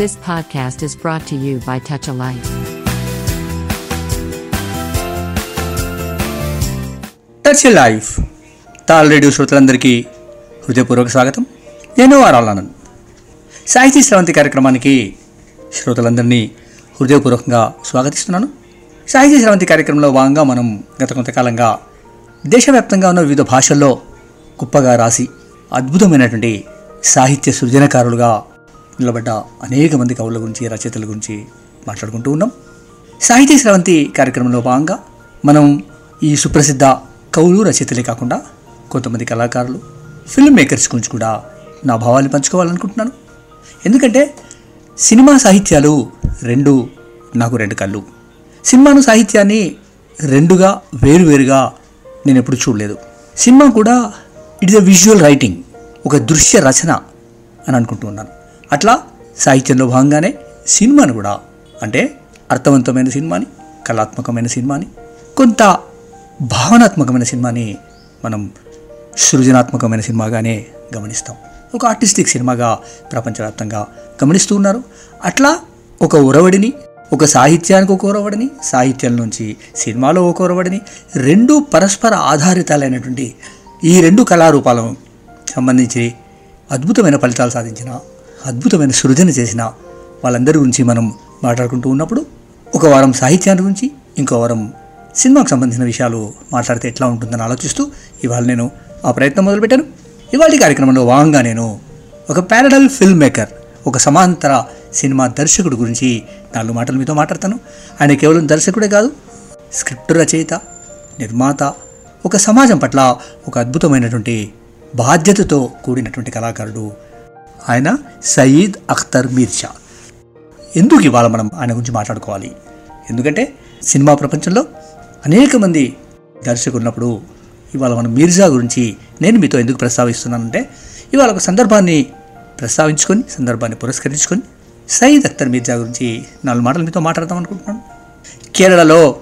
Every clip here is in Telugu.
This podcast is brought to you by Touch a Light. Touch life Tal radio శ్రోతలందరికీ హృదయపూర్వక స్వాగతం. నేను వారాలనంద్ సాహితీ స్రవంతి కార్యక్రమానికి శ్రోతలందరినీ హృదయపూర్వకంగా స్వాగతిస్తున్నాను. సాహితీ స్రవంతి కార్యక్రమంలో భాగంగా మనం గత కొంతకాలంగా దేశవ్యాప్తంగా ఉన్న వివిధ భాషల్లో గొప్పగా రాసి అద్భుతమైనటువంటి సాహిత్య సృజనకారులుగా నిలబడ్డ అనేక మంది కవుల గురించి రచయితల గురించి మాట్లాడుకుంటూ ఉన్నాం. సాహితీ స్రవంతి కార్యక్రమంలో భాగంగా మనం ఈ సుప్రసిద్ధ కవులు రచయితలే కాకుండా కొంతమంది కళాకారులు ఫిల్మ్ మేకర్స్ గురించి కూడా నా భావాన్ని పంచుకోవాలనుకుంటున్నాను. ఎందుకంటే సినిమా సాహిత్యాలు రెండు నాకు రెండు కళ్ళు. సినిమాను సాహిత్యాన్ని రెండుగా వేరువేరుగా నేను ఎప్పుడు చూడలేదు. సినిమా కూడా it is a visual writing ఒక దృశ్య రచన అని అనుకుంటూ ఉన్నాను. అట్లా సాహిత్యంలో భాగంగానే సినిమాను కూడా అంటే అర్థవంతమైన సినిమాని కళాత్మకమైన సినిమాని కొంత భావనాత్మకమైన సినిమాని మనం సృజనాత్మకమైన సినిమాగానే గమనిస్తాం. ఒక ఆర్టిస్టిక్ సినిమాగా ప్రపంచవ్యాప్తంగా గమనిస్తూ ఉన్నారు. అట్లా ఒక ఉరవడిని ఒక సాహిత్యానికి ఒక ఉరవడిని సాహిత్యం నుంచి సినిమాలో ఒక ఉరవడిని రెండు పరస్పర ఆధారితాలైనటువంటి ఈ రెండు కళారూపాలకు సంబంధించి అద్భుతమైన ఫలితాలు సాధించిన అద్భుతమైన సృజన చేసిన వాళ్ళందరి గురించి మనం మాట్లాడుకుంటూ ఉన్నప్పుడు ఒక వారం సాహిత్యాన్ని గురించి ఇంకో వారం సినిమాకు సంబంధించిన విషయాలు మాట్లాడితే ఎట్లా ఉంటుందని ఆలోచిస్తూ ఇవాళ నేను ఆ ప్రయత్నం మొదలుపెట్టాను. ఇవాళ కార్యక్రమంలో భాగంగా నేను ఒక ప్యారడల్ ఫిల్మ్ మేకర్ ఒక సమాంతర సినిమా దర్శకుడు గురించి నాలుగు మాటలు మీతో మాట్లాడతాను. ఆయన కేవలం దర్శకుడే కాదు స్క్రిప్ట్ రచయిత నిర్మాత ఒక సమాజం పట్ల ఒక అద్భుతమైనటువంటి బాధ్యతతో కూడినటువంటి కళాకారుడు ఆయన సయీద్ అఖ్తర్ మీర్షా. ఎందుకు ఇవాళ మనం ఆయన గురించి మాట్లాడుకోవాలి? ఎందుకంటే సినిమా ప్రపంచంలో అనేక మంది దర్శకులు ఉన్నప్పుడు ఇవాళ మనం మీర్జా గురించి నేను మీతో ఎందుకు ప్రస్తావిస్తున్నానంటే ఇవాళ ఒక సందర్భాన్ని ప్రస్తావించుకొని సందర్భాన్ని పురస్కరించుకొని సయీద్ అఖ్తర్ మీర్జా గురించి నాలుగు మాటలు మీతో మాట్లాడదాం అనుకుంటున్నాను. కేరళలో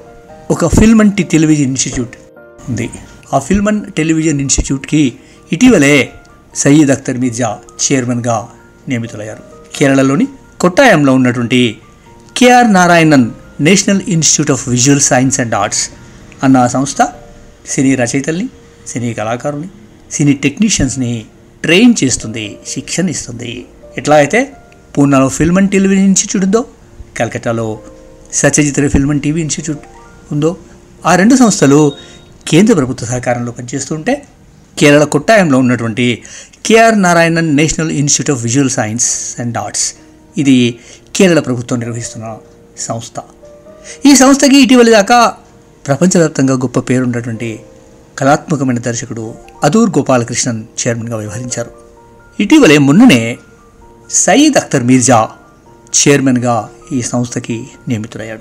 ఒక ఫిల్మ్ అండ్ టెలివిజన్ ఇన్స్టిట్యూట్ ఉంది. ఆ ఫిల్మ్ అండ్ టెలివిజన్ ఇన్స్టిట్యూట్కి ఇటీవలే సయీద్ అఖ్తర్ మీర్జా చైర్మన్గా నియమితులయ్యారు. కేరళలోని కొట్టాయంలో ఉన్నటువంటి K R Narayanan national institute of visual science and arts అన్న సంస్థ సినీ రచయితల్ని సినీ కళాకారుని సినీ టెక్నీషియన్స్ని ట్రైన్ చేస్తుంది శిక్షణ ఇస్తుంది. ఎట్లా అయితే పూనాలో ఫిల్మ్ అండ్ టెలివిజన్ ఇన్స్టిట్యూట్ ఉందో కలకత్తాలో Satyajit Ray film and TV institute ఉందో ఆ రెండు సంస్థలు కేంద్ర ప్రభుత్వ సహకారంలో పనిచేస్తుంటే కేరళ కొట్టాయంలో ఉన్నటువంటి K R Narayanan national institute of visual science and arts. ఇది కేరళ ప్రభుత్వం నిర్వహిస్తున్న సంస్థ. ఈ సంస్థకి ఇటీవలి దాకా ప్రపంచవ్యాప్తంగా గొప్ప పేరున్నటువంటి కళాత్మకమైన దర్శకుడు అదూర్ గోపాలకృష్ణన్ చైర్మన్గా వ్యవహరించారు. ఇటీవలే మొన్ననే సయీద్ అఖ్తర్ మీర్జా చైర్మన్గా ఈ సంస్థకి నియమితుడయ్యాడు.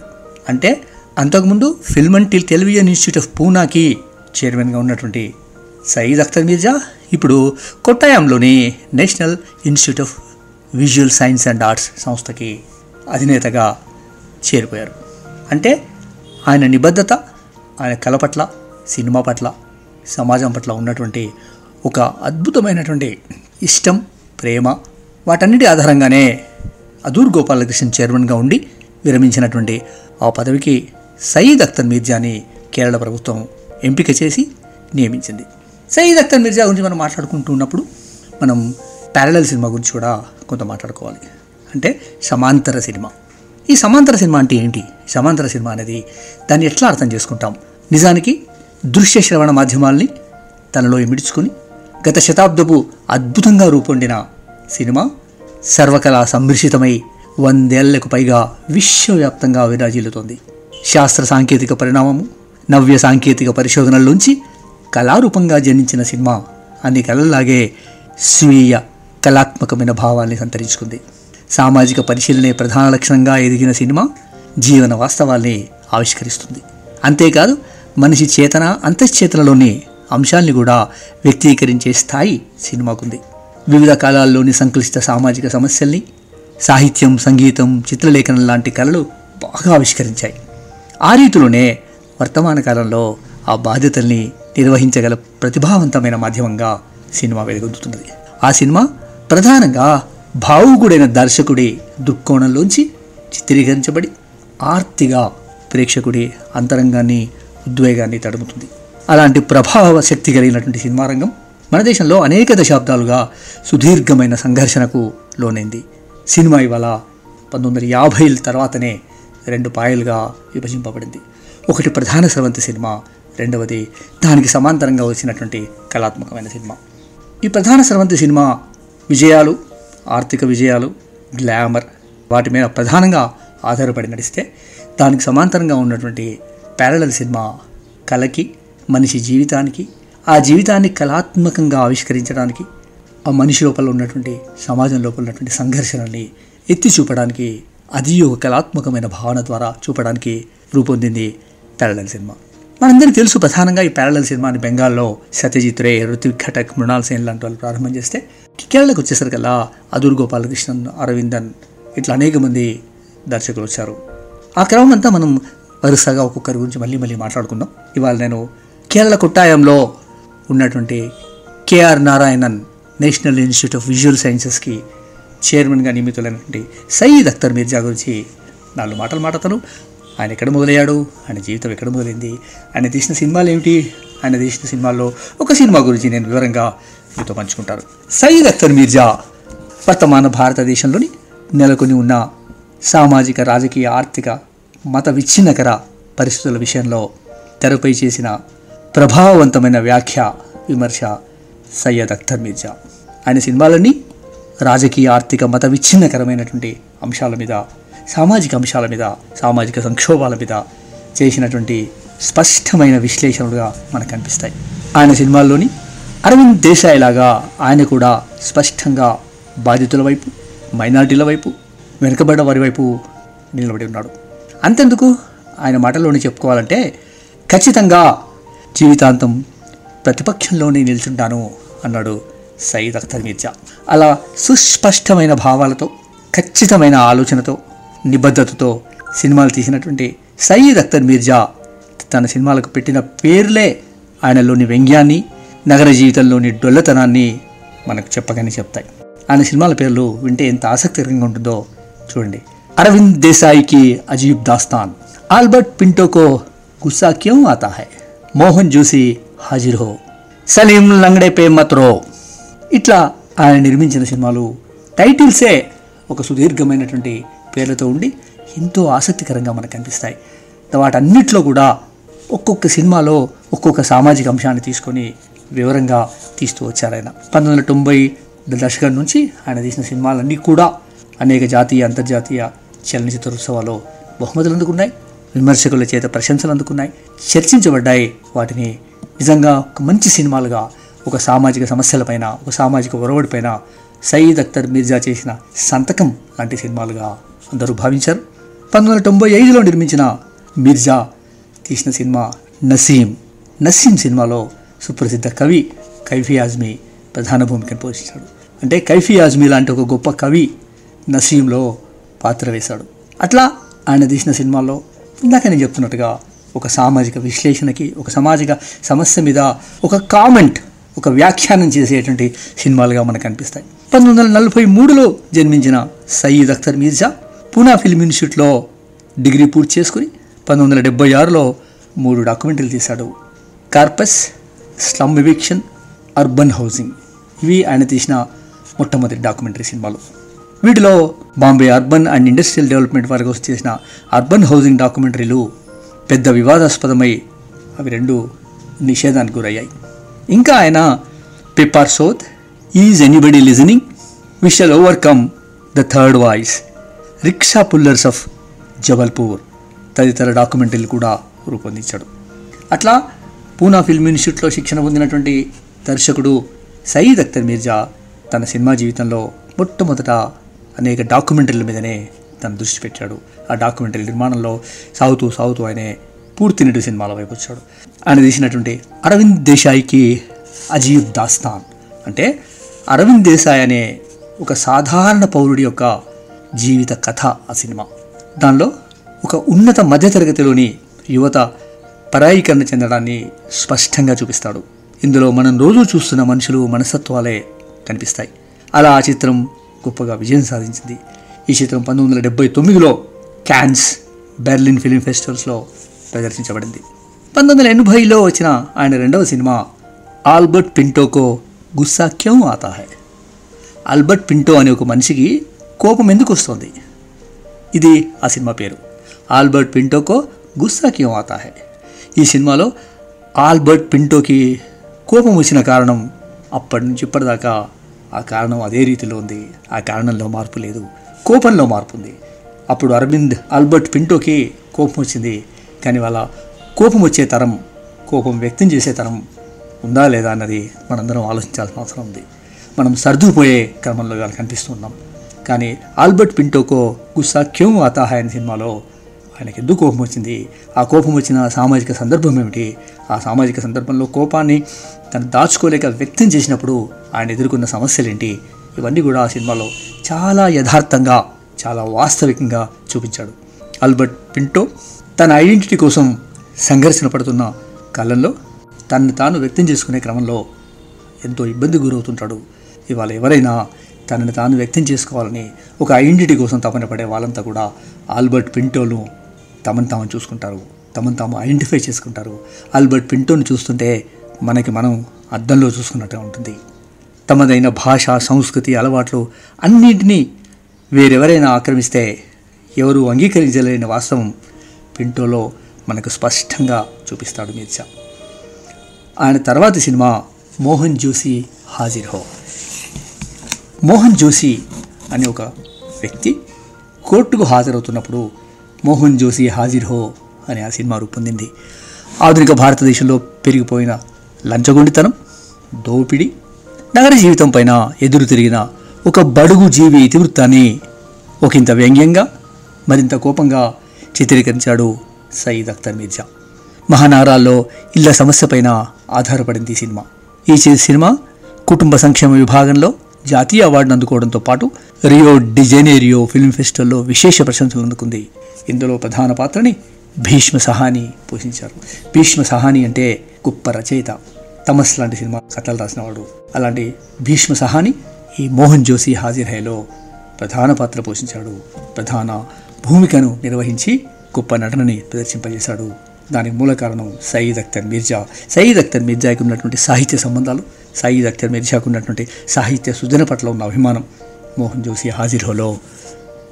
అంటే అంతకుముందు film and television institute of పూనాకి చైర్మన్గా ఉన్నటువంటి సయీద్ అఖ్తర్ మీర్జా. ఇప్పుడు కొట్టాయంలోని national institute of visual science and arts సంస్థకి అధినేతగా చేరిపోయారు. అంటే ఆయన నిబద్ధత ఆయన కళ పట్ల సినిమా పట్ల సమాజం పట్ల ఉన్నటువంటి ఒక అద్భుతమైనటువంటి ఇష్టం ప్రేమ వాటన్నిటి ఆధారంగానే అదూర్ గోపాలకృష్ణ చైర్మన్గా ఉండి విరమించినటువంటి ఆ పదవికి సయీద్ అఖ్తర్ మీర్జాని కేరళ ప్రభుత్వం ఎంపిక చేసి నియమించింది. సయీద్ అఖ్తర్ మీర్జా గురించి మనం మాట్లాడుకుంటున్నప్పుడు మనం ప్యారలల్ సినిమా గురించి కూడా కొంత మాట్లాడుకోవాలి. అంటే సమాంతర సినిమా. ఈ సమాంతర సినిమా అంటే ఏంటి? సమాంతర సినిమా అనేది దాన్ని ఎట్లా అర్థం చేసుకుంటాం? నిజానికి దృశ్య శ్రవణ మాధ్యమాల్ని తనలో ఇమిడ్చుకుని గత శతాబ్దపు అద్భుతంగా రూపొందిన సినిమా సర్వకళా సంమిశ్రితమై వందేళ్ళకు పైగా విశ్వవ్యాప్తంగా విరాజిల్లుతోంది. శాస్త్ర సాంకేతిక పరిణామము నవ్య సాంకేతిక పరిశోధనల్లోంచి కళారూపంగా జనించిన సినిమా అన్ని కళల్లాగే స్వీయ కళాత్మకమైన భావాల్ని సంతరించుకుంది. సామాజిక పరిశీలనే ప్రధాన లక్షణంగా ఎదిగిన సినిమా జీవన వాస్తవాల్ని ఆవిష్కరిస్తుంది. అంతేకాదు మనిషి చేతన అంతశ్చేతనలోని అంశాల్ని కూడా వ్యక్తీకరించే స్థాయి సినిమాకుంది. వివిధ కాలాల్లోని సంక్లిష్ట సామాజిక సమస్యల్ని సాహిత్యం సంగీతం చిత్రలేఖనం లాంటి కళలు బాగా ఆవిష్కరించాయి. ఆ రీతిలోనే వర్తమాన కాలంలో ఆ బాధ్యతల్ని నిర్వహించగల ప్రతిభావంతమైన మాధ్యమంగా సినిమా వెలుగొందుతున్నది ఆ సినిమా ప్రధానంగా భావుకుడైన దర్శకుడి దృక్కోణంలోంచి చిత్రీకరించబడి ఆర్తిగా ప్రేక్షకుడి అంతరంగాన్ని ఉద్వేగాన్ని తడుముతుంది. అలాంటి ప్రభావ శక్తి కలిగినటువంటి సినిమా రంగం మన దేశంలో అనేక దశాబ్దాలుగా సుదీర్ఘమైన సంఘర్షణకు లోనైంది. సినిమా ఇవాళ పంతొమ్మిది వందల యాభైల తర్వాతనే రెండు పాయలుగా విభజింపబడింది. ఒకటి ప్రధాన స్రవంతి సినిమా రెండవది దానికి సమాంతరంగా వచ్చినటువంటి కళాత్మకమైన సినిమా. ఈ ప్రధాన స్రవంతి సినిమా విజయాలు ఆర్థిక విజయాలు గ్లామర్ వాటి మీద ప్రధానంగా ఆధారపడి నడిస్తే దానికి సమాంతరంగా ఉన్నటువంటి ప్యారలల్ సినిమా కళకి మనిషి జీవితానికి ఆ జీవితాన్ని కళాత్మకంగా ఆవిష్కరించడానికి ఆ మనిషి లోపల ఉన్నటువంటి సమాజం లోపల ఉన్నటువంటి సంఘర్షణల్ని ఎత్తి చూపడానికి అది ఒక కళాత్మకమైన భావన ద్వారా చూపడానికి రూపొందింది ప్యారలల్ సినిమా. మనందరికీ తెలుసు ప్రధానంగా ఈ ప్యారలల్ సినిమాని బెంగాల్లో సత్యజిత్ రే ఋత్విక్ ఘటక్ మృణాల్ సేన్ లాంటి వాళ్ళు ప్రారంభం చేస్తే కేరళకు వచ్చేసరికల్లా అదూర్ గోపాలకృష్ణన్ అరవిందన్ ఇట్లా అనేక మంది దర్శకులు వచ్చారు. ఆ క్రమం అంతా మనం వరుసగా ఒక్కొక్కరి గురించి మళ్ళీ మళ్ళీ మాట్లాడుకుందాం. ఇవాళ నేను కేరళ కొట్టాయంలో ఉన్నటువంటి K R Narayanan national institute of visual సైన్సెస్కి చైర్మన్గా నియమితులైనటువంటి సయీద్ అఖ్తర్ మీర్జా గురించి నాలుగు మాటలు మాట్లాడతాను. ఆయన ఎక్కడ మొదలయ్యాడు? ఆయన జీవితం ఎక్కడ మొదలైంది? ఆయన తీసిన సినిమాలు ఏమిటి ఆయన తీసిన సినిమాల్లో ఒక సినిమా గురించి నేను వివరంగా మీతో పంచుకుంటాను. సయీద్ అఖ్తర్ మీర్జా వర్తమాన భారతదేశంలోని నెలకొని ఉన్న సామాజిక రాజకీయ ఆర్థిక మత విచ్ఛిన్నకర పరిస్థితుల విషయంలో తెరపై చేసిన ప్రభావవంతమైన వ్యాఖ్య విమర్శ సయ్యద్ అఖ్తర్ మీర్జా. ఆయన సినిమాలన్నీ రాజకీయ ఆర్థిక మత విచ్ఛిన్నకరమైనటువంటి అంశాల మీద సామాజిక అంశాల మీద సామాజిక సంక్షోభాల మీద చేసినటువంటి స్పష్టమైన విశ్లేషణలుగా మనకు కనిపిస్తాయి ఆయన సినిమాల్లోని అరవింద్ దేశాయ్ లాగా ఆయన కూడా స్పష్టంగా బాధితుల వైపు మైనార్టీల వైపు వెనుకబడ్డ వారి వైపు నిలబడి ఉన్నాడు. అంతెందుకు? ఆయన మాటల్లోనే చెప్పుకోవాలంటే ఖచ్చితంగా జీవితాంతం ప్రతిపక్షంలోనే నిల్చుంటాను అన్నాడు సయీద్ అఖ్తర్ మీర్జా. అలా సుస్పష్టమైన భావాలతో ఖచ్చితమైన ఆలోచనతో నిబద్ధతతో సినిమాలు తీసినటువంటి సయీద్ అఖ్తర్ మీర్జా తన సినిమాలకు పెట్టిన పేర్లే ఆయనలోని వ్యంగ్యాన్ని నగర జీవితంలోని డొల్లతనాన్ని మనకు చెప్పగానే చెప్తాయి. ఆయన సినిమాల పేర్లు వింటే ఎంత ఆసక్తికరంగా ఉంటుందో చూడండి. అరవింద్ దేశాయికి అజీబ్ దాస్తాన్ ఆల్బర్ట్ పింటోకో గుస్సా క్యూ ఆతా హై మోహన్ జూసి హాజిర్ హో సలీం లంగడే పే మత్ మత్రో ఇట్లా ఆయన నిర్మించిన సినిమాలు టైటిల్సే ఒక సుదీర్ఘమైనటువంటి పేర్లతో ఉండి ఎంతో ఆసక్తికరంగా మనకు కనిపిస్తాయి. వాటన్నిటిలో కూడా ఒక్కొక్క సినిమాలో ఒక్కొక్క సామాజిక అంశాన్ని తీసుకొని వివరంగా తీస్తూ వచ్చారు ఆయన. పంతొమ్మిది వందల తొంభై దశకం నుంచి ఆయన తీసిన సినిమాలన్నీ కూడా అనేక జాతీయ అంతర్జాతీయ చలనచిత్రోత్సవాల్లో బహుమతులు అందుకున్నాయి. విమర్శకుల చేత ప్రశంసలు అందుకున్నాయి. చర్చించబడ్డాయి వాటిని. నిజంగా ఒక మంచి సినిమాలుగా ఒక సామాజిక సమస్యలపైన ఒక సామాజిక ఒరవడిపైన సయీద్ అఖ్తర్ మీర్జా చేసిన సంతకం లాంటి సినిమాలుగా అందరూ భావించారు. పంతొమ్మిది వందల తొంభై ఐదులో నిర్మించిన మీర్జా తీసిన సినిమా నసీం. నసీం సినిమాలో సుప్రసిద్ధ కవి కైఫీ ఆజ్మీ ప్రధాన భూమికను పోషించాడు. అంటే కైఫీ ఆజ్మీ లాంటి ఒక గొప్ప కవి నసీంలో పాత్ర వేశాడు. అట్లా ఆయన తీసిన సినిమాల్లో ఇందాక నేను చెప్తున్నట్టుగా ఒక సామాజిక విశ్లేషణకి ఒక సామాజిక సమస్య మీద ఒక కామెంట్ ఒక వ్యాఖ్యానం చేసేటువంటి సినిమాలుగా మనకు కనిపిస్తాయి. పంతొమ్మిది వందల నలభై మూడులో జన్మించిన సయీద్ అఖ్తర్ మీర్జా పూనా ఫిల్మ్ ఇన్స్టిట్యూట్లో డిగ్రీ పూర్తి చేసుకుని పంతొమ్మిది వందల డెబ్బై ఆరులో మూడు డాక్యుమెంటరీలు తీశాడు. Corpus slum eviction urban housing. ఇవి ఆయన తీసిన మొట్టమొదటి డాక్యుమెంటరీ సినిమాలు. వీటిలో Bombay urban and industrial development వారి కోసం చేసిన అర్బన్ హౌసింగ్ డాక్యుమెంటరీలు పెద్ద వివాదాస్పదమై అవి రెండు నిషేధానికి గురయ్యాయి. ఇంకా ఆయన paper Sot is anybody listening we shall overcome the third voice. Rickshaw pullers of Jabalpur తదితర డాక్యుమెంటరీలు కూడా రూపొందించాడు. అట్లా పూనా ఫిల్మ్ ఇన్స్టిట్యూట్లో శిక్షణ పొందినటువంటి దర్శకుడు సయీద్ అఖ్తర్ మీర్జా తన సినిమా జీవితంలో మొట్టమొదట అనేక డాక్యుమెంటరీల మీదనే తన దృష్టి పెట్టాడు. ఆ డాక్యుమెంటరీ నిర్మాణంలో సాగుతూ సాగుతూ ఆయనే పూర్తి నిడు సినిమాల వైపు వచ్చాడు. ఆయన తీసినటువంటి అరవింద్ దేశాయికి అజీబ్ దాస్తాన్ అంటే అరవింద్ దేశాయ్ అనే ఒక సాధారణ పౌరుడి యొక్క జీవిత కథ ఆ సినిమా. దానిలో ఒక ఉన్నత మధ్యతరగతిలోని యువత పరాయీకరణ చెందడాన్ని స్పష్టంగా చూపిస్తాడు. ఇందులో మనం రోజు చూస్తున్న మనుషులు మనస్తత్వాలే కనిపిస్తాయి. అలా ఆ చిత్రం గొప్పగా విజయం సాధించింది. ఈ చిత్రం పంతొమ్మిది వందల డెబ్బై తొమ్మిదిలో క్యాన్స్ బెర్లిన్ ఫిలిం ఫెస్టివల్స్లో ప్రదర్శించబడింది. పంతొమ్మిది వందల ఎనభైలో వచ్చిన ఆయన రెండవ సినిమా ఆల్బర్ట్ పింటోకో గుస్సా క్యోం ఆతా హై ఆల్బర్ట్ పింటో అనే ఒక మనిషికి కోపం ఎందుకు వస్తుంది? ఇది ఆ సినిమా పేరు. ఆల్బర్ట్ పింటోకో గుస్సా క్యూ ఆతా హై. ఈ సినిమాలో ఆల్బర్ట్ పింటోకి కోపం వచ్చిన కారణం అప్పటి నుంచి ఇప్పటిదాకా ఆ కారణం అదే రీతిలో ఉంది. ఆ కారణంలో మార్పు లేదు. కోపంలో మార్పు ఉంది. అప్పుడు అరవింద్ ఆల్బర్ట్ పింటోకి కోపం వచ్చింది. కానీ వాళ్ళ కోపం వచ్చే తరం కోపం వ్యక్తం చేసే తరం ఉందా లేదా అన్నది మనందరం ఆలోచించాల్సిన అవసరం ఉంది. మనం సర్దుకుపోయే క్రమంలో కనిపిస్తున్నాం కానీ ఆల్బర్ట్ పింటోకో గుస్సా క్యోం ఆతా హై అనే సినిమాలో ఆయనకి ఎందుకు కోపం వచ్చింది? ఆ కోపం వచ్చిన సామాజిక సందర్భం ఏమిటి? ఆ సామాజిక సందర్భంలో కోపాన్ని తను దాచుకోలేక వ్యక్తం చేసినప్పుడు ఆయన ఎదుర్కొన్న సమస్యలు ఏంటి ఇవన్నీ కూడా ఆ సినిమాలో చాలా యథార్థంగా చాలా వాస్తవికంగా చూపించాడు. ఆల్బర్ట్ పింటో తన ఐడెంటిటీ కోసం సంఘర్షణ పడుతున్న కాలంలో తనను తాను వ్యక్తం చేసుకునే క్రమంలో ఎంతో ఇబ్బంది గురవుతుంటాడు. ఇవాళ ఎవరైనా తనని తాను వ్యక్తం చేసుకోవాలని ఒక ఐడెంటిటీ కోసం తపన పడే వాళ్ళంతా కూడా ఆల్బర్ట్ పింటోను తమను తాము చూసుకుంటారు. తమను తాము ఐడెంటిఫై చేసుకుంటారు. ఆల్బర్ట్ పింటోను చూస్తుంటే మనకి మనం అద్దంలో చూసుకున్నట్టు ఉంటుంది. తమదైన భాష సంస్కృతి అలవాట్లు అన్నింటినీ వేరెవరైనా ఆక్రమిస్తే ఎవరు అంగీకరించలేని వాస్తవం పింటోలో మనకు స్పష్టంగా చూపిస్తాడు మీర్చా ఆయన తర్వాతి సినిమా మోహన్ జోషి హాజిర్. హో మోహన్ జోషి అనే ఒక వ్యక్తి కోర్టుకు హాజరవుతున్నప్పుడు మోహన్ జోషి హాజిర్ హో అనే ఆ సినిమా రూపొందింది. ఆధునిక భారతదేశంలో పెరిగిపోయిన లంచగొండితనం దోపిడీ నగర జీవితం పైన ఎదురు తిరిగిన ఒక బడుగు జీవి ఇతివృత్తాన్ని ఒకంత వ్యంగ్యంగా మరింత కోపంగా చిత్రీకరించాడు సయీద్ అఖ్తర్ మీర్జా. మహానగరాల్లో ఇళ్ళ సమస్యపైన ఆధారపడింది ఈ సినిమా. ఈ సినిమా కుటుంబ సంక్షేమ విభాగంలో జాతీయ అవార్డును అందుకోవడంతో పాటు రియో డిజైనేరియో ఫిల్మ్ ఫెస్టివల్లో విశేష ప్రశంసలు అందుకుంది. ఇందులో ప్రధాన పాత్రని భీష్మ సహాని పోషించారు. భీష్మ సహాని అంటే గొప్ప రచయిత. తమస్ లాంటి సినిమా కథలు రాసినవాడు. అలాంటి భీష్మ సహాని ఈ మోహన్ జోషి హాజిర్ హైలో ప్రధాన పాత్ర పోషించాడు. ప్రధాన భూమికను నిర్వహించి గొప్ప నటనని ప్రదర్శింపజేశాడు. దానికి మూల కారణం సయీద్ అఖ్తర్ మిర్జా. సయీద్ అఖ్తర్ మిర్జాకి ఉన్నటువంటి సాహిత్య సంబంధాలు సయీద్ అఖ్తర్ మిర్జాకు ఉన్నటువంటి సాహిత్య సృజన పట్ల ఉన్న అభిమానం. మోహన్ జోషి హాజీరోలో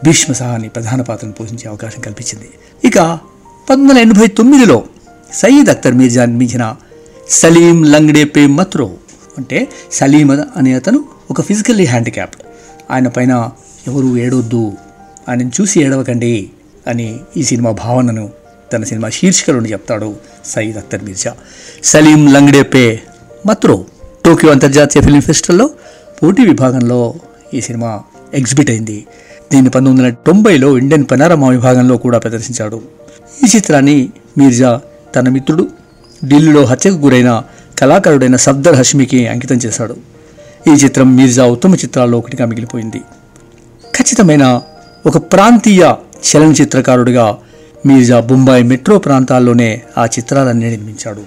భీష్మ సహాని ప్రధాన పాత్రను పోషించే అవకాశం కల్పించింది. ఇక పంతొమ్మిది వందల ఎనభై తొమ్మిదిలో సయీద్ అఖ్తర్ మీర్జా నిర్మించిన సలీం లంగ్డే పే మత్రో అంటే సలీం అనే అతను ఒక ఫిజికల్లీ హ్యాండిక్యాప్డ్. ఆయన పైన ఎవరు ఏడొద్దు ఆయన చూసి ఏడవకండి అని ఈ సినిమా భావనను తన సినిమా శీర్షికలోని చెప్తాడు సయీద్ అఖ్తర్ మీర్జా. సలీం లంగ్డే పే మత్రో టోక్యో అంతర్జాతీయ ఫిల్మ్ ఫెస్టివల్లో పోటీ విభాగంలో ఈ సినిమా ఎగ్జిబిట్ అయింది. దీన్ని పంతొమ్మిది వందల తొంభైలో ఇండియన్ పనారమా విభాగంలో కూడా ప్రదర్శించాడు. ఈ చిత్రాన్ని మీర్జా తన మిత్రుడు ఢిల్లీలో హత్యకు గురైన కళాకారుడైన సఫ్దర్ హష్మికి అంకితం చేశాడు. ఈ చిత్రం మీర్జా ఉత్తమ చిత్రాల్లో ఒకటిగా మిగిలిపోయింది. ఖచ్చితమైన ఒక ప్రాంతీయ చలనచిత్రకారుడిగా మీర్జా బొంబాయి మెట్రో ప్రాంతాల్లోనే ఆ చిత్రాలన్నీ నిర్మించాడు.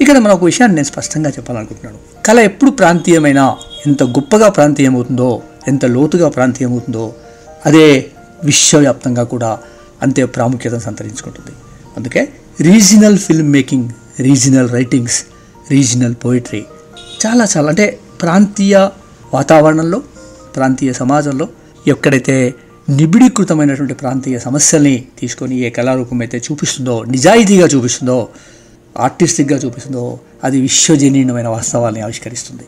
ఇక్కడ మనం ఒక విషయాన్ని నేను స్పష్టంగా చెప్పాలనుకుంటున్నాను. కళ ఎప్పుడు ప్రాంతీయమైన ఎంత గొప్పగా ప్రాంతీయమవుతుందో ఎంత లోతుగా ప్రాంతీయమవుతుందో అదే విశ్వవ్యాప్తంగా కూడా అంతే ప్రాముఖ్యతను సంతరించుకుంటుంది. అందుకే regional film making regional writings regional poetry చాలా చాలా అంటే ప్రాంతీయ వాతావరణంలో ప్రాంతీయ సమాజంలో ఎక్కడైతే నిబిడీకృతమైనటువంటి ప్రాంతీయ సమస్యల్ని తీసుకొని ఏ కళారూపం అయితే చూపిస్తుందో నిజాయితీగా చూపిస్తుందో ఆర్టిస్టిక్గా చూపిస్తుందో అది విశ్వజనీయమైన వాస్తవాల్ని ఆవిష్కరిస్తుంది.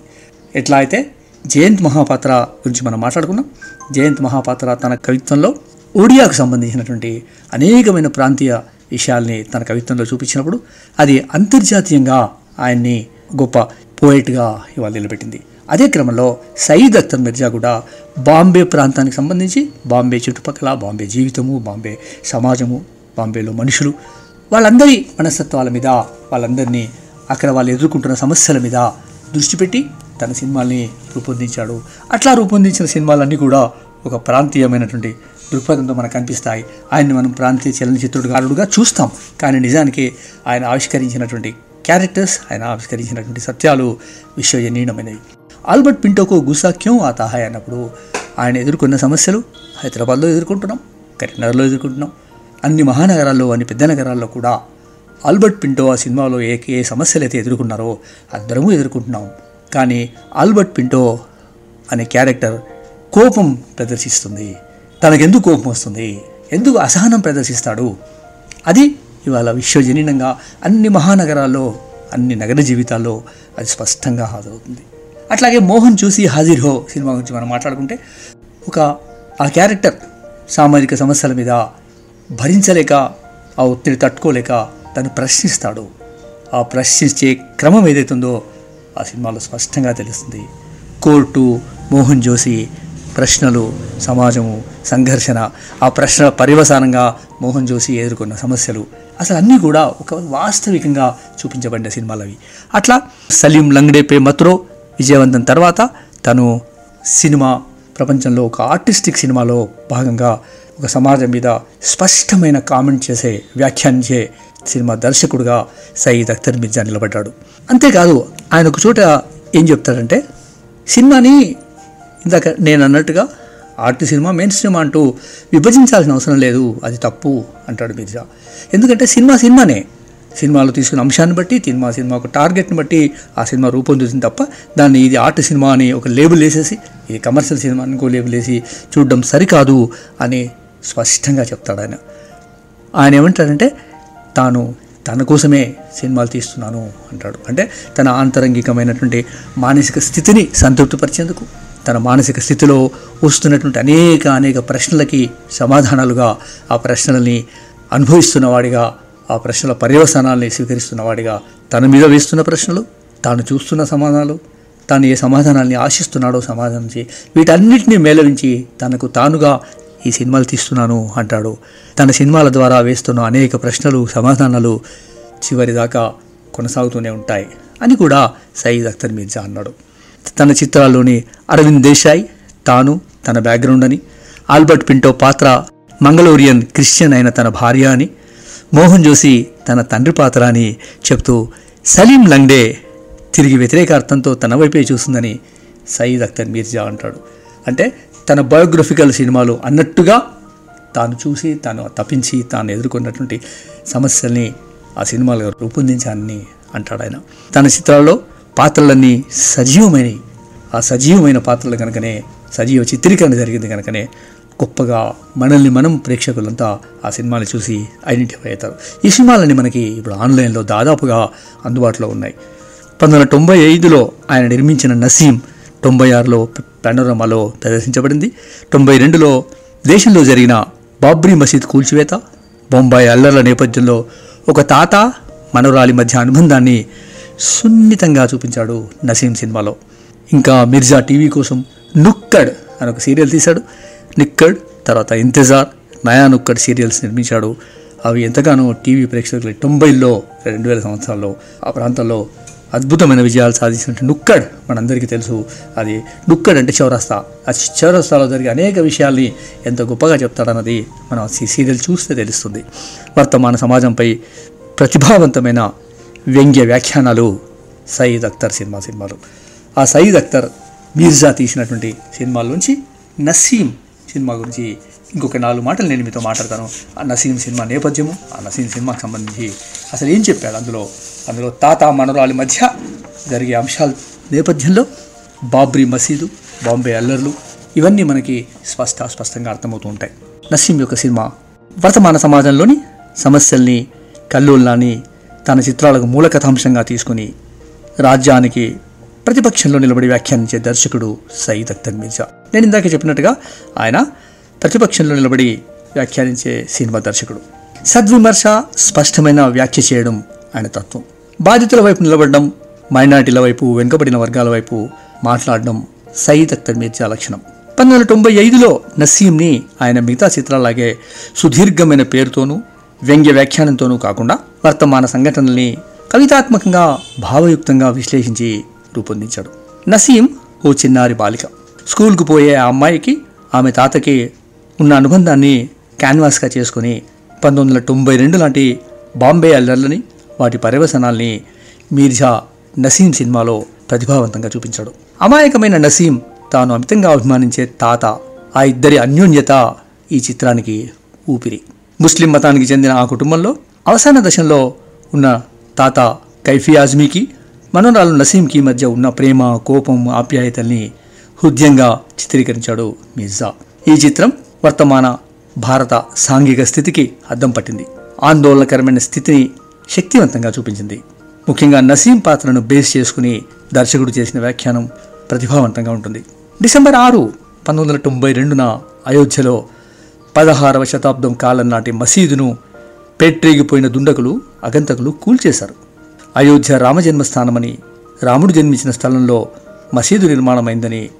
ఎట్లా అయితే జయంత్ మహాపాత్ర గురించి మనం మాట్లాడుకున్నాం. జయంత్ మహాపాత్ర తన కవిత్వంలో ఒడియాకు సంబంధించినటువంటి అనేకమైన ప్రాంతీయ విషయాల్ని తన కవిత్వంలో చూపించినప్పుడు అది అంతర్జాతీయంగా ఆయన్ని గొప్ప పోయిట్గా ఇవాళ నిలబెట్టింది. అదే క్రమంలో సయీద్ అఖ్తర్ మిర్జా కూడా బాంబే ప్రాంతానికి సంబంధించి బాంబే చుట్టుపక్కల బాంబే జీవితము బాంబే సమాజము బాంబేలో మనుషులు వాళ్ళందరి మనస్తత్వాల మీద వాళ్ళందరినీ అక్కడ వాళ్ళు ఎదుర్కొంటున్న సమస్యల మీద దృష్టి పెట్టి తన సినిమాల్ని రూపొందించాడు. అట్లా రూపొందించిన సినిమాలన్నీ కూడా ఒక ప్రాంతీయమైనటువంటి దృక్పథంతో మనకు కనిపిస్తాయి. ఆయన్ని మనం ప్రాంతీయ చలనచిత్రుడుగారుడుగా చూస్తాం. కానీ నిజానికి ఆయన ఆవిష్కరించినటువంటి క్యారెక్టర్స్ ఆయన ఆవిష్కరించినటువంటి సత్యాలు విశ్వజనీయమైనవి ఆల్బర్ట్ పింటోకు గుసా క్యూ ఆ హై అన్నప్పుడు ఆయన ఎదుర్కొన్న సమస్యలు హైదరాబాద్లో ఎదుర్కొంటున్నాం కరీంనగర్లో ఎదుర్కొంటున్నాం అన్ని మహానగరాల్లో అన్ని పెద్ద నగరాల్లో కూడా ఆల్బర్ట్ పింటో ఆ సినిమాలో ఏ ఏ సమస్యలు అయితే ఎదుర్కొన్నారో అందరము ఎదుర్కొంటున్నాం. కానీ ఆల్బర్ట్ పింటో అనే క్యారెక్టర్ కోపం ప్రదర్శిస్తుంది. తనకెందుకు కోపం వస్తుంది? ఎందుకు అసహనం ప్రదర్శిస్తాడు? అది ఇవాళ విశ్వజనీనంగా అన్ని మహానగరాల్లో అన్ని నగర జీవితాల్లో అది స్పష్టంగా హాజరవుతుంది. అట్లాగే మోహన్ చూసి హాజీర్ హో సినిమా గురించి మనం మాట్లాడుకుంటే ఒక ఆ క్యారెక్టర్ సామాజిక సమస్యల మీద భరించలేక ఆ ఒత్తిడి తట్టుకోలేక తను ప్రశ్నిస్తాడు. ఆ ప్రశ్నించే క్రమం ఏదైతుందో ఆ సినిమాలో స్పష్టంగా తెలుస్తుంది. కోర్టు మోహన్ జోషి ప్రశ్నలు సమాజము సంఘర్షణ ఆ ప్రశ్నల పర్యవసానంగా మోహన్ జోషి ఎదుర్కొన్న సమస్యలు. అసలు అన్నీ కూడా ఒక వాస్తవికంగా చూపించబడిన సినిమాలు అవి అట్లా సలీం లంగ్డే పే మత్రో విజయవంతం తర్వాత తను సినిమా ప్రపంచంలో ఒక ఆర్టిస్టిక్ సినిమాలో భాగంగా ఒక సమాజం మీద స్పష్టమైన కామెంట్ చేసే వ్యాఖ్యానించే సినిమా దర్శకుడుగా సయీద్ అఖ్తర్ మిర్జా నిలబడ్డాడు. అంతేకాదు ఆయన ఒక చోట ఏం చెప్తాడంటే సినిమాని ఇందాక నేను అన్నట్టుగా ఆర్ట్ సినిమా మెయిన్ సినిమా అంటూ విభజించాల్సిన అవసరం లేదు అది తప్పు అంటాడు మిర్జా. ఎందుకంటే సినిమా సినిమానే. సినిమాలో తీసుకున్న అంశాన్ని బట్టి సినిమా సినిమా ఒక టార్గెట్ని బట్టి ఆ సినిమా రూపొందుతుంది తప్ప దాన్ని ఇది ఆర్ట్ సినిమా అని ఒక లేబుల్ వేసేసి ఇది కమర్షియల్ సినిమా అని ఇంకో లేబుల్ వేసి చూడడం సరికాదు అని స్పష్టంగా చెప్తాడు ఆయన. ఆయన ఏమంటాడంటే తాను తన కోసమే సినిమాలు తీస్తున్నాను అంటాడు. అంటే తన ఆంతరంగికమైనటువంటి మానసిక స్థితిని సంతృప్తిపరిచేందుకు తన మానసిక స్థితిలో వస్తున్నటువంటి అనేక అనేక ప్రశ్నలకి సమాధానాలుగా ఆ ప్రశ్నలని అనుభవిస్తున్నవాడిగా ఆ ప్రశ్నల పర్యవసానాల్ని స్వీకరిస్తున్నవాడిగా తన మీద వేస్తున్న ప్రశ్నలు తాను చూస్తున్న సమాధానాలు తాను ఏ సమాధానాల్ని ఆశిస్తున్నాడో సమాధానించి వీటన్నిటిని మేళవించి తనకు తానుగా ఈ సినిమాలు తీస్తున్నాను అంటాడు. తన సినిమాల ద్వారా వేస్తున్న అనేక ప్రశ్నలు సమాధానాలు చివరిదాకా కొనసాగుతూనే ఉంటాయి అని కూడా సయీద్ అఖ్తర్ మీర్జా అన్నాడు. తన చిత్రాల్లోని అరవింద్ దేశాయ్ తాను తన బ్యాక్గ్రౌండ్ అని ఆల్బర్ట్ పింటో పాత్ర మంగళూరియన్ క్రిస్టియన్ అయిన తన భార్య అని మోహన్ జోషి తన తండ్రి పాత్ర అని చెప్తూ సలీం లంగ్డే తిరిగి వ్యతిరేక అర్థంతో తన వైపే చూస్తుందని సయీద్ అఖ్తర్ మీర్జా అంటాడు. అంటే తన బయోగ్రఫికల్ సినిమాలు అన్నట్టుగా తాను చూసి తాను తప్పించి తాను ఎదుర్కొన్నటువంటి సమస్యల్ని ఆ సినిమాలు రూపొందించానని అంటాడు ఆయన. తన చిత్రాల్లో పాత్రలన్నీ సజీవమైనవి ఆ సజీవమైన పాత్రలు కనుకనే సజీవ చిత్రీకరణ జరిగింది కనుకనే గొప్పగా మనల్ని మనం ప్రేక్షకులంతా ఆ సినిమాని చూసి ఐడెంటిఫై అవుతారు. ఈ సినిమాలన్నీ మనకి ఇప్పుడు ఆన్లైన్లో దాదాపుగా అందుబాటులో ఉన్నాయి. పంతొమ్మిది వందల తొంభై ఐదులో ఆయన నిర్మించిన నసీం తొంభై ఆరులో పెనోరమాలో ప్రదర్శించబడింది. తొంభై రెండులో దేశంలో జరిగిన బాబ్రీ మసీద్ కూల్చివేత బొంబాయి అల్లర్ల నేపథ్యంలో ఒక తాత మనవరాలి మధ్య అనుబంధాన్ని సున్నితంగా చూపించాడు నసీం సినిమాలో. ఇంకా మిర్జా టీవీ కోసం నుక్కడ్ అని ఒక సీరియల్ తీశాడు. నిక్కడ్ తర్వాత ఇంతజార్ నయా నుక్కడ్ సీరియల్స్ నిర్మించాడు. అవి ఎంతగానో టీవీ ప్రేక్షకులు తొంభైలో రెండు వేల సంవత్సరాల్లో ఆ ప్రాంతంలో అద్భుతమైన విజయాలు సాధించినట్టు నుక్కడ్ మనందరికీ తెలుసు. అది నుక్కడ్ అంటే చౌరస్తా. ఆ చౌరస్తాలో జరిగే అనేక విషయాల్ని ఎంత గొప్పగా చెప్తాడన్నది మనం ఈ సీరియల్ చూస్తే తెలుస్తుంది. వర్తమాన సమాజంపై ప్రతిభావంతమైన వ్యంగ్య వ్యాఖ్యానాలు సయీద్ అఖ్తర్ సినిమా సినిమాలు. ఆ సయీద్ అఖ్తర్ మీర్జా తీసినటువంటి సినిమాల నుంచి నసీం సినిమా గురించి ఇంకొక నాలుగు మాటలు నేను మీతో మాట్లాడతాను. ఆ నసీం సినిమా నేపథ్యము ఆ నసీం సినిమాకి సంబంధించి అసలు ఏం చెప్పాడు అందులో? అందులో తాత మనరాలి మధ్య జరిగే అంశాల నేపథ్యంలో బాబ్రీ మసీదు బాంబే అల్లర్లు ఇవన్నీ మనకి స్పష్ట స్పష్టంగా అర్థమవుతూ ఉంటాయి. నసీం యొక్క సినిమా వర్తమాన సమాజంలోని సమస్యల్ని కల్లోల్లాన్ని తన చిత్రాలకు మూల కథాంశంగా తీసుకుని రాజ్యానికి ప్రతిపక్షంలో నిలబడి వ్యాఖ్యానించే దర్శకుడు సయీద్ అఖ్తర్ మిర్జా. నేను ఇందాక చెప్పినట్టుగా ఆయన ప్రతిపక్షంలో నిలబడి వ్యాఖ్యానించే సినిమా దర్శకుడు. సద్విమర్శ స్పష్టమైన వ్యాఖ్య చేయడం ఆయన తత్వం. బాధితుల వైపు నిలబడడం మైనార్టీల వైపు వెనుకబడిన వర్గాల వైపు మాట్లాడడం సయీద్ అఖ్తర్ మిర్జా లక్షణం. పంతొమ్మిది వందల తొంభై ఐదులో నసీంని ఆయన మిగతా చిత్రాలాగే సుదీర్ఘమైన పేరుతోనూ వ్యంగ్య వ్యాఖ్యానంతోనూ కాకుండా వర్తమాన సంఘటనల్ని కవితాత్మకంగా భావయుక్తంగా విశ్లేషించి రూపొందించాడు. నసీం ఓ చిన్నారి బాలిక. స్కూల్కు పోయే ఆ అమ్మాయికి ఆమె తాతకి ఉన్న అనుబంధాన్ని క్యాన్వాస్గా చేసుకుని పంతొమ్మిది వందల తొంభై రెండు లాంటి బాంబే అల్లర్లని వాటి పర్యవసనాల్ని మీర్జా నసీం సినిమాలో ప్రతిభావంతంగా చూపించాడు. అమాయకమైన నసీం తాను అమితంగా అభిమానించే తాత ఆ ఇద్దరి అన్యోన్యత ఈ చిత్రానికి ఊపిరి. ముస్లిం మతానికి చెందిన ఆ కుటుంబంలో అవసాన దశలో ఉన్న తాత కైఫీ ఆజ్మీకి మనోరాలు నసీంకి మధ్య ఉన్న ప్రేమ కోపం ఆప్యాయతల్ని హృదయంగా చిత్రీకరించాడు మిర్జా. ఈ చిత్రం వర్తమాన భారత సాంఘిక స్థితికి అద్దం పట్టింది. ఆందోళనకరమైన స్థితిని శక్తివంతంగా చూపించింది. ముఖ్యంగా నసీం పాత్రను బేస్ చేసుకుని దర్శకుడు చేసిన వ్యాఖ్యానం ప్రతిభావంతంగా ఉంటుంది. డిసెంబర్ ఆరు పంతొమ్మిది వందల తొంభై రెండున అయోధ్యలో పదహారవ శతాబ్దం కాలం నాటి మసీదును పెట్రేగిపోయిన దుండకులు అగంతకులు కూల్చేశారు. అయోధ్య రామజన్మస్థానమని రాముడు జన్మించిన స్థలంలో మసీదు నిర్మాణమైందని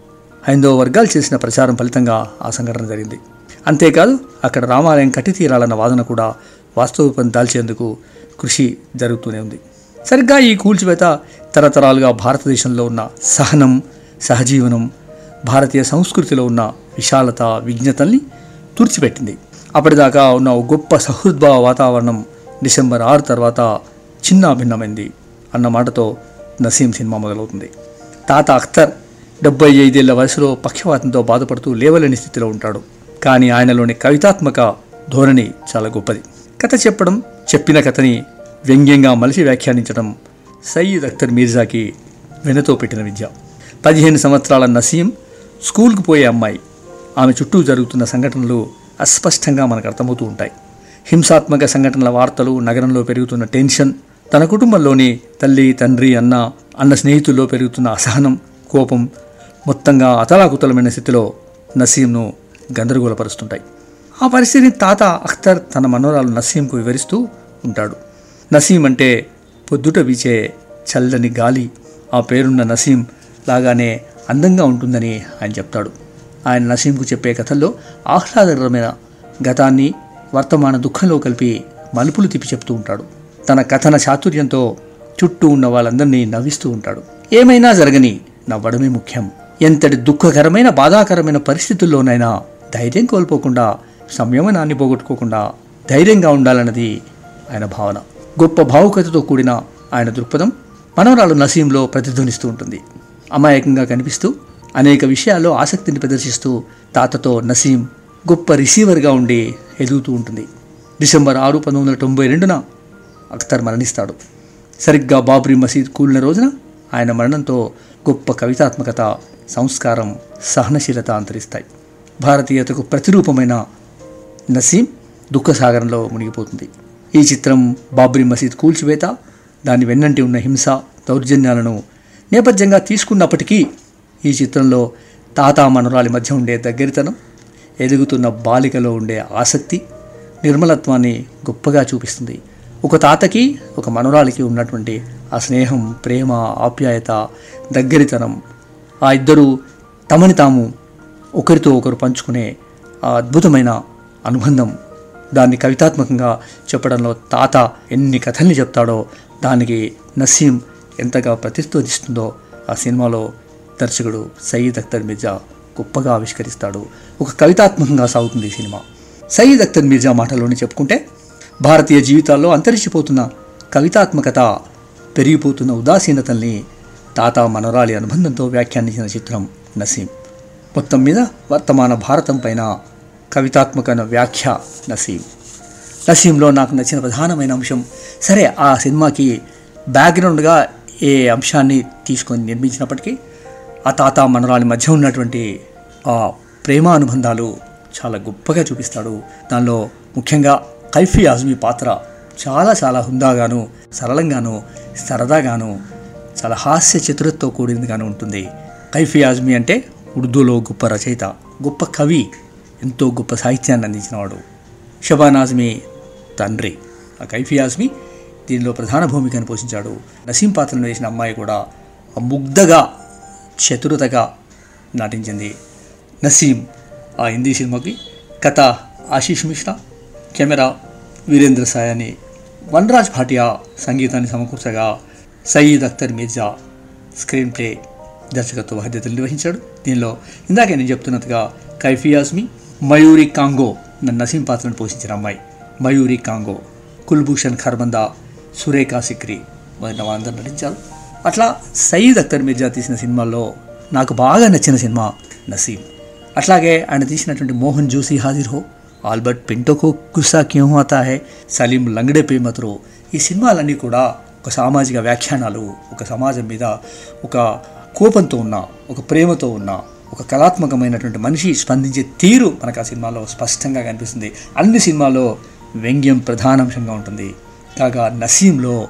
హైందవ వర్గాలు చేసిన ప్రచారం ఫలితంగా ఆ సంఘటన జరిగింది. అంతేకాదు అక్కడ రామాలయం కట్టి తీరాలన్న వాదన కూడా వాస్తవం దాల్చేందుకు కృషి జరుగుతూనే ఉంది. సరిగ్గా ఈ కూల్చివేత తరతరాలుగా భారతదేశంలో ఉన్న సహనం సహజీవనం భారతీయ సంస్కృతిలో ఉన్న విశాలత విజ్ఞతల్ని తుడిచిపెట్టింది. అప్పటిదాకా ఉన్న ఓ గొప్ప సహృద్భావ వాతావరణం డిసెంబర్ ఆరు తర్వాత చిన్న భిన్నమైంది అన్న మాటతో నసీం సినిమా మొదలవుతుంది. తాత అఖ్తర్ డెబ్బై ఐదేళ్ళ వయసులో పక్షవాతంతో బాధపడుతూ లేవలేని స్థితిలో ఉంటాడు. కానీ ఆయనలోని కవితాత్మక ధోరణి చాలా గొప్పది. కథ చెప్పడం చెప్పిన కథని వ్యంగ్యంగా మలిసి వ్యాఖ్యానించడం సయ్యద్ అఖ్తర్ మీర్జాకి వెనతో పెట్టిన విద్య. పదిహేను సంవత్సరాల నసీం స్కూల్కు పోయే అమ్మాయి. ఆమె చుట్టూ జరుగుతున్న సంఘటనలు అస్పష్టంగా మనకు అర్థమవుతూ ఉంటాయి. హింసాత్మక సంఘటనల వార్తలు నగరంలో పెరుగుతున్న టెన్షన్ తన కుటుంబంలోని తల్లి తండ్రి అన్న అన్న స్నేహితుల్లో పెరుగుతున్న అసహనం కోపం మొత్తంగా అతలాకుతలమైన స్థితిలో నసీంను గందరగోళపరుస్తుంటాయి. ఆ పరిస్థితిని తాత అఖ్తర్ తన మనోరాలు నసీంకు వివరిస్తూ ఉంటాడు. నసీం అంటే పొద్దుట వీచే చల్లని గాలి. ఆ పేరున్న నసీం లాగానే అందంగా ఉంటుందని ఆయన చెప్తాడు. ఆయన నసీంకు చెప్పే కథల్లో ఆహ్లాదకరమైన గతాన్ని వర్తమాన దుఃఖంలో కలిపి మలుపులు తిప్పి చెప్తూ ఉంటాడు. తన కథన చాతుర్యంతో చుట్టూ ఉన్న వాళ్ళందరినీ నవ్విస్తూ ఉంటాడు. ఏమైనా జరగని నవ్వడమే ముఖ్యం. ఎంతటి దుఃఖకరమైన బాధాకరమైన పరిస్థితుల్లోనైనా ధైర్యం కోల్పోకుండా సంయమనాన్ని పోగొట్టుకోకుండా ధైర్యంగా ఉండాలన్నది ఆయన భావన. గొప్ప భావుకతతో కూడిన ఆయన దృక్పథం మనవరాలు నసీంలో ప్రతిధ్వనిస్తూ ఉంటుంది. అమాయకంగా కనిపిస్తూ అనేక విషయాల్లో ఆసక్తిని ప్రదర్శిస్తూ తాతతో నసీం గొప్ప రిసీవర్గా ఉండి ఎదుగుతూ ఉంటుంది. డిసెంబర్ ఆరు పంతొమ్మిది వందల తొంభై రెండున అఖ్తర్ మరణిస్తాడు. సరిగ్గా బాబ్రీ మసీద్ కూలిన రోజున ఆయన మరణంతో గొప్ప కవితాత్మకత సంస్కారం సహనశీలత అంతరిస్తాయి. భారతీయతకు ప్రతిరూపమైన నసీం దుఃఖసాగరంలో మునిగిపోతుంది. ఈ చిత్రం బాబ్రీ మసీద్ కూల్చివేత దాని వెన్నంటి ఉన్న హింస దౌర్జన్యాలను నేపథ్యంగా తీసుకున్నప్పటికీ ఈ చిత్రంలో తాత మనరాలి మధ్య ఉండే దగ్గరితనం ఎదుగుతున్న బాలికలో ఉండే ఆసక్తి నిర్మలత్వాన్ని గొప్పగా చూపిస్తుంది. ఒక తాతకి ఒక మనవరాలికి ఉన్నటువంటి ఆ స్నేహం ప్రేమ ఆప్యాయత దగ్గరితనం ఆ ఇద్దరు తమని తాము ఒకరితో ఒకరు పంచుకునే ఆ అద్భుతమైన అనుబంధం. దాన్ని కవితాత్మకంగా చెప్పడంలో తాత ఎన్ని కథల్ని చెప్తాడో దానికి నసీం ఎంతగా ప్రతిస్పందిస్తుందో ఆ సినిమాలో దర్శకుడు సయీద్ అఖ్తర్ మిర్జా గొప్పగా ఆవిష్కరిస్తాడు. ఒక కవితాత్మకంగా సాగుతుంది ఈ సినిమా. సయీద్ అఖ్తర్ మిర్జా మాటల్లోనే చెప్పుకుంటే భారతీయ జీవితాల్లో అంతరించిపోతున్న కవితాత్మకత పెరిగిపోతున్న ఉదాసీనతల్ని తాత మనరాలి అనుబంధంతో వ్యాఖ్యానించిన చిత్రం నసీం. మొత్తం మీద వర్తమాన భారతం పైన కవితాత్మకమైన వ్యాఖ్య నసీం. నసీంలో నాకు నచ్చిన ప్రధానమైన అంశం సరే ఆ సినిమాకి బ్యాక్గ్రౌండ్గా ఏ అంశాన్ని తీసుకొని నిర్మించినప్పటికీ ఆ తాత మనరాలి మధ్య ఉన్నటువంటి ఆ ప్రేమ అనుబంధాలు చాలా గొప్పగా చూపిస్తాడు. దానిలో ముఖ్యంగా కైఫీ ఆజ్మీ పాత్ర చాలా చాలా హుందాగాను సరళంగాను సరదాగాను చాలా హాస్య చతురతతో కూడినదిగాను ఉంటుంది. కైఫీ ఆజ్మీ అంటే ఉర్దూలో గొప్ప రచయిత గొప్ప కవి ఎంతో గొప్ప సాహిత్యాన్ని అందించినవాడు. షబాన్ ఆజ్మీ తండ్రి. ఆ కైఫీ ఆజ్మీ దీనిలో ప్రధాన భూమికను పోషించాడు. నసీం పాత్రను వేసిన అమ్మాయి కూడా ముగ్ధగా చతురతగా నటించింది. నసీం ఆ హిందీ సినిమాకి కథ ఆశీష్ మిశ్రా. కెమెరా వీరేంద్ర సాయాని వనరాజ్ భాటియా సంగీతాన్ని సమకూర్చగా సయీద్ అఖ్తర్ మీర్జా స్క్రీన్ ప్లే దర్శకత్వ బాధ్యతలు నిర్వహించాడు. దీనిలో ఇందాక నేను చెప్తున్నట్టుగా కైఫియాస్మి మయూరి కాంగో నన్ను నసీం పాత్రను పోషించిన అమ్మాయి. మయూరి కాంగో కుల్భూషణ్ ఖర్బందా సురేఖా సిక్రి మొదలైన వాళ్ళందరూ నటించారు. అట్లా సయీద్ అఖ్తర్ మీర్జా తీసిన సినిమాల్లో నాకు బాగా నచ్చిన సినిమా నసీం. అట్లాగే ఆయన తీసినటువంటి మోహన్ జోషి హాజిర్ హో ఆల్బర్ట్ పింటోకు గుస్సా క్యూ హోతా హై? సలీం లంగడే పే మత్రో ఈ సినిమాలన్నీ కూడా ఒక సామాజిక వ్యాఖ్యానాలు ఒక సమాజం మీద ఒక కోపంతో ఉన్న ఒక ప్రేమతో ఉన్న ఒక కళాత్మకమైనటువంటి మనిషి స్పందించే తీరు మనకు ఆ సినిమాలో స్పష్టంగా కనిపిస్తుంది. అన్ని సినిమాల్లో వ్యంగ్యం ప్రధానాంశంగా ఉంటుంది. కాగా నసీంలో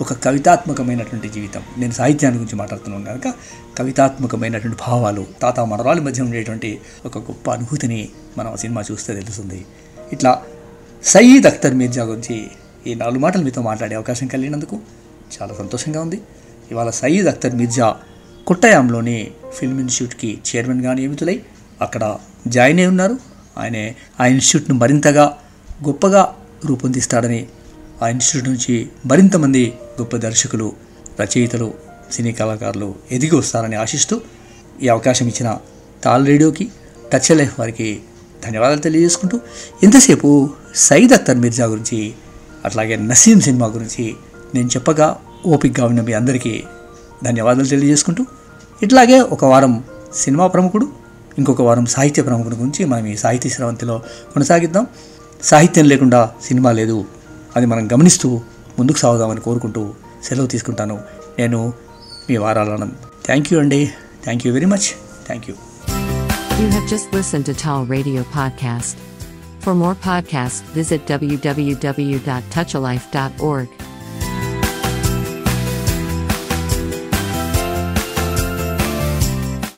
ఒక కవితాత్మకమైనటువంటి జీవితం. నేను సాహిత్యాన్ని గురించి మాట్లాడుతున్నాను కనుక కవితాత్మకమైనటువంటి భావాలు తాత మనరాల మధ్య ఉండేటువంటి ఒక గొప్ప అనుభూతిని మనం సినిమా చూస్తే తెలుస్తుంది. ఇట్లా సయీద్ అఖ్తర్ మీర్జా గురించి ఈ నాలుగు మాటలు మీతో మాట్లాడే అవకాశం కలిగినందుకు చాలా సంతోషంగా ఉంది. ఇవాళ సయీద్ అఖ్తర్ మీర్జా కుట్టయాంలోని ఫిల్మ్ ఇన్స్టిట్యూట్కి చైర్మన్గా నియమితులై అక్కడ జాయిన్ అయి ఉన్నారు. ఆయనే ఆ ఇన్స్టిట్యూట్ను మరింతగా గొప్పగా రూపొందిస్తాడని ఆ ఇన్స్టిట్యూట్ నుంచి మరింతమంది గొప్ప దర్శకులు రచయితలు సినీ కళాకారులు ఎదిగి వస్తారని ఆశిస్తూ ఈ అవకాశం ఇచ్చిన తాల్ రేడియోకి టచ్ లైఫ్ వారికి ధన్యవాదాలు తెలియజేసుకుంటూ ఎంతసేపు సయీద్ అఖ్తర్ మిర్జా గురించి అట్లాగే నసీం సినిమా గురించి నేను చెప్పగా ఓపిక్గా ఉన్న మీ అందరికీ ధన్యవాదాలు తెలియజేసుకుంటూ ఇట్లాగే ఒక వారం సినిమా ప్రముఖుడు ఇంకొక వారం సాహిత్య ప్రముఖుడు గురించి మనం ఈ సాహిత్య స్రవంతిలో కొనసాగిద్దాం. సాహిత్యం లేకుండా సినిమా లేదు. అది మనం గమనిస్తూ ముందుకు సాగుదామని కోరుకుంటూ సెలవు తీసుకుంటాను. నేను మీ వారాలనంద్ థ్యాంక్ యూ అండి thank you very much thank you You have just listened to Tall Radio Podcast. For more podcasts, visit www.touchalife.org.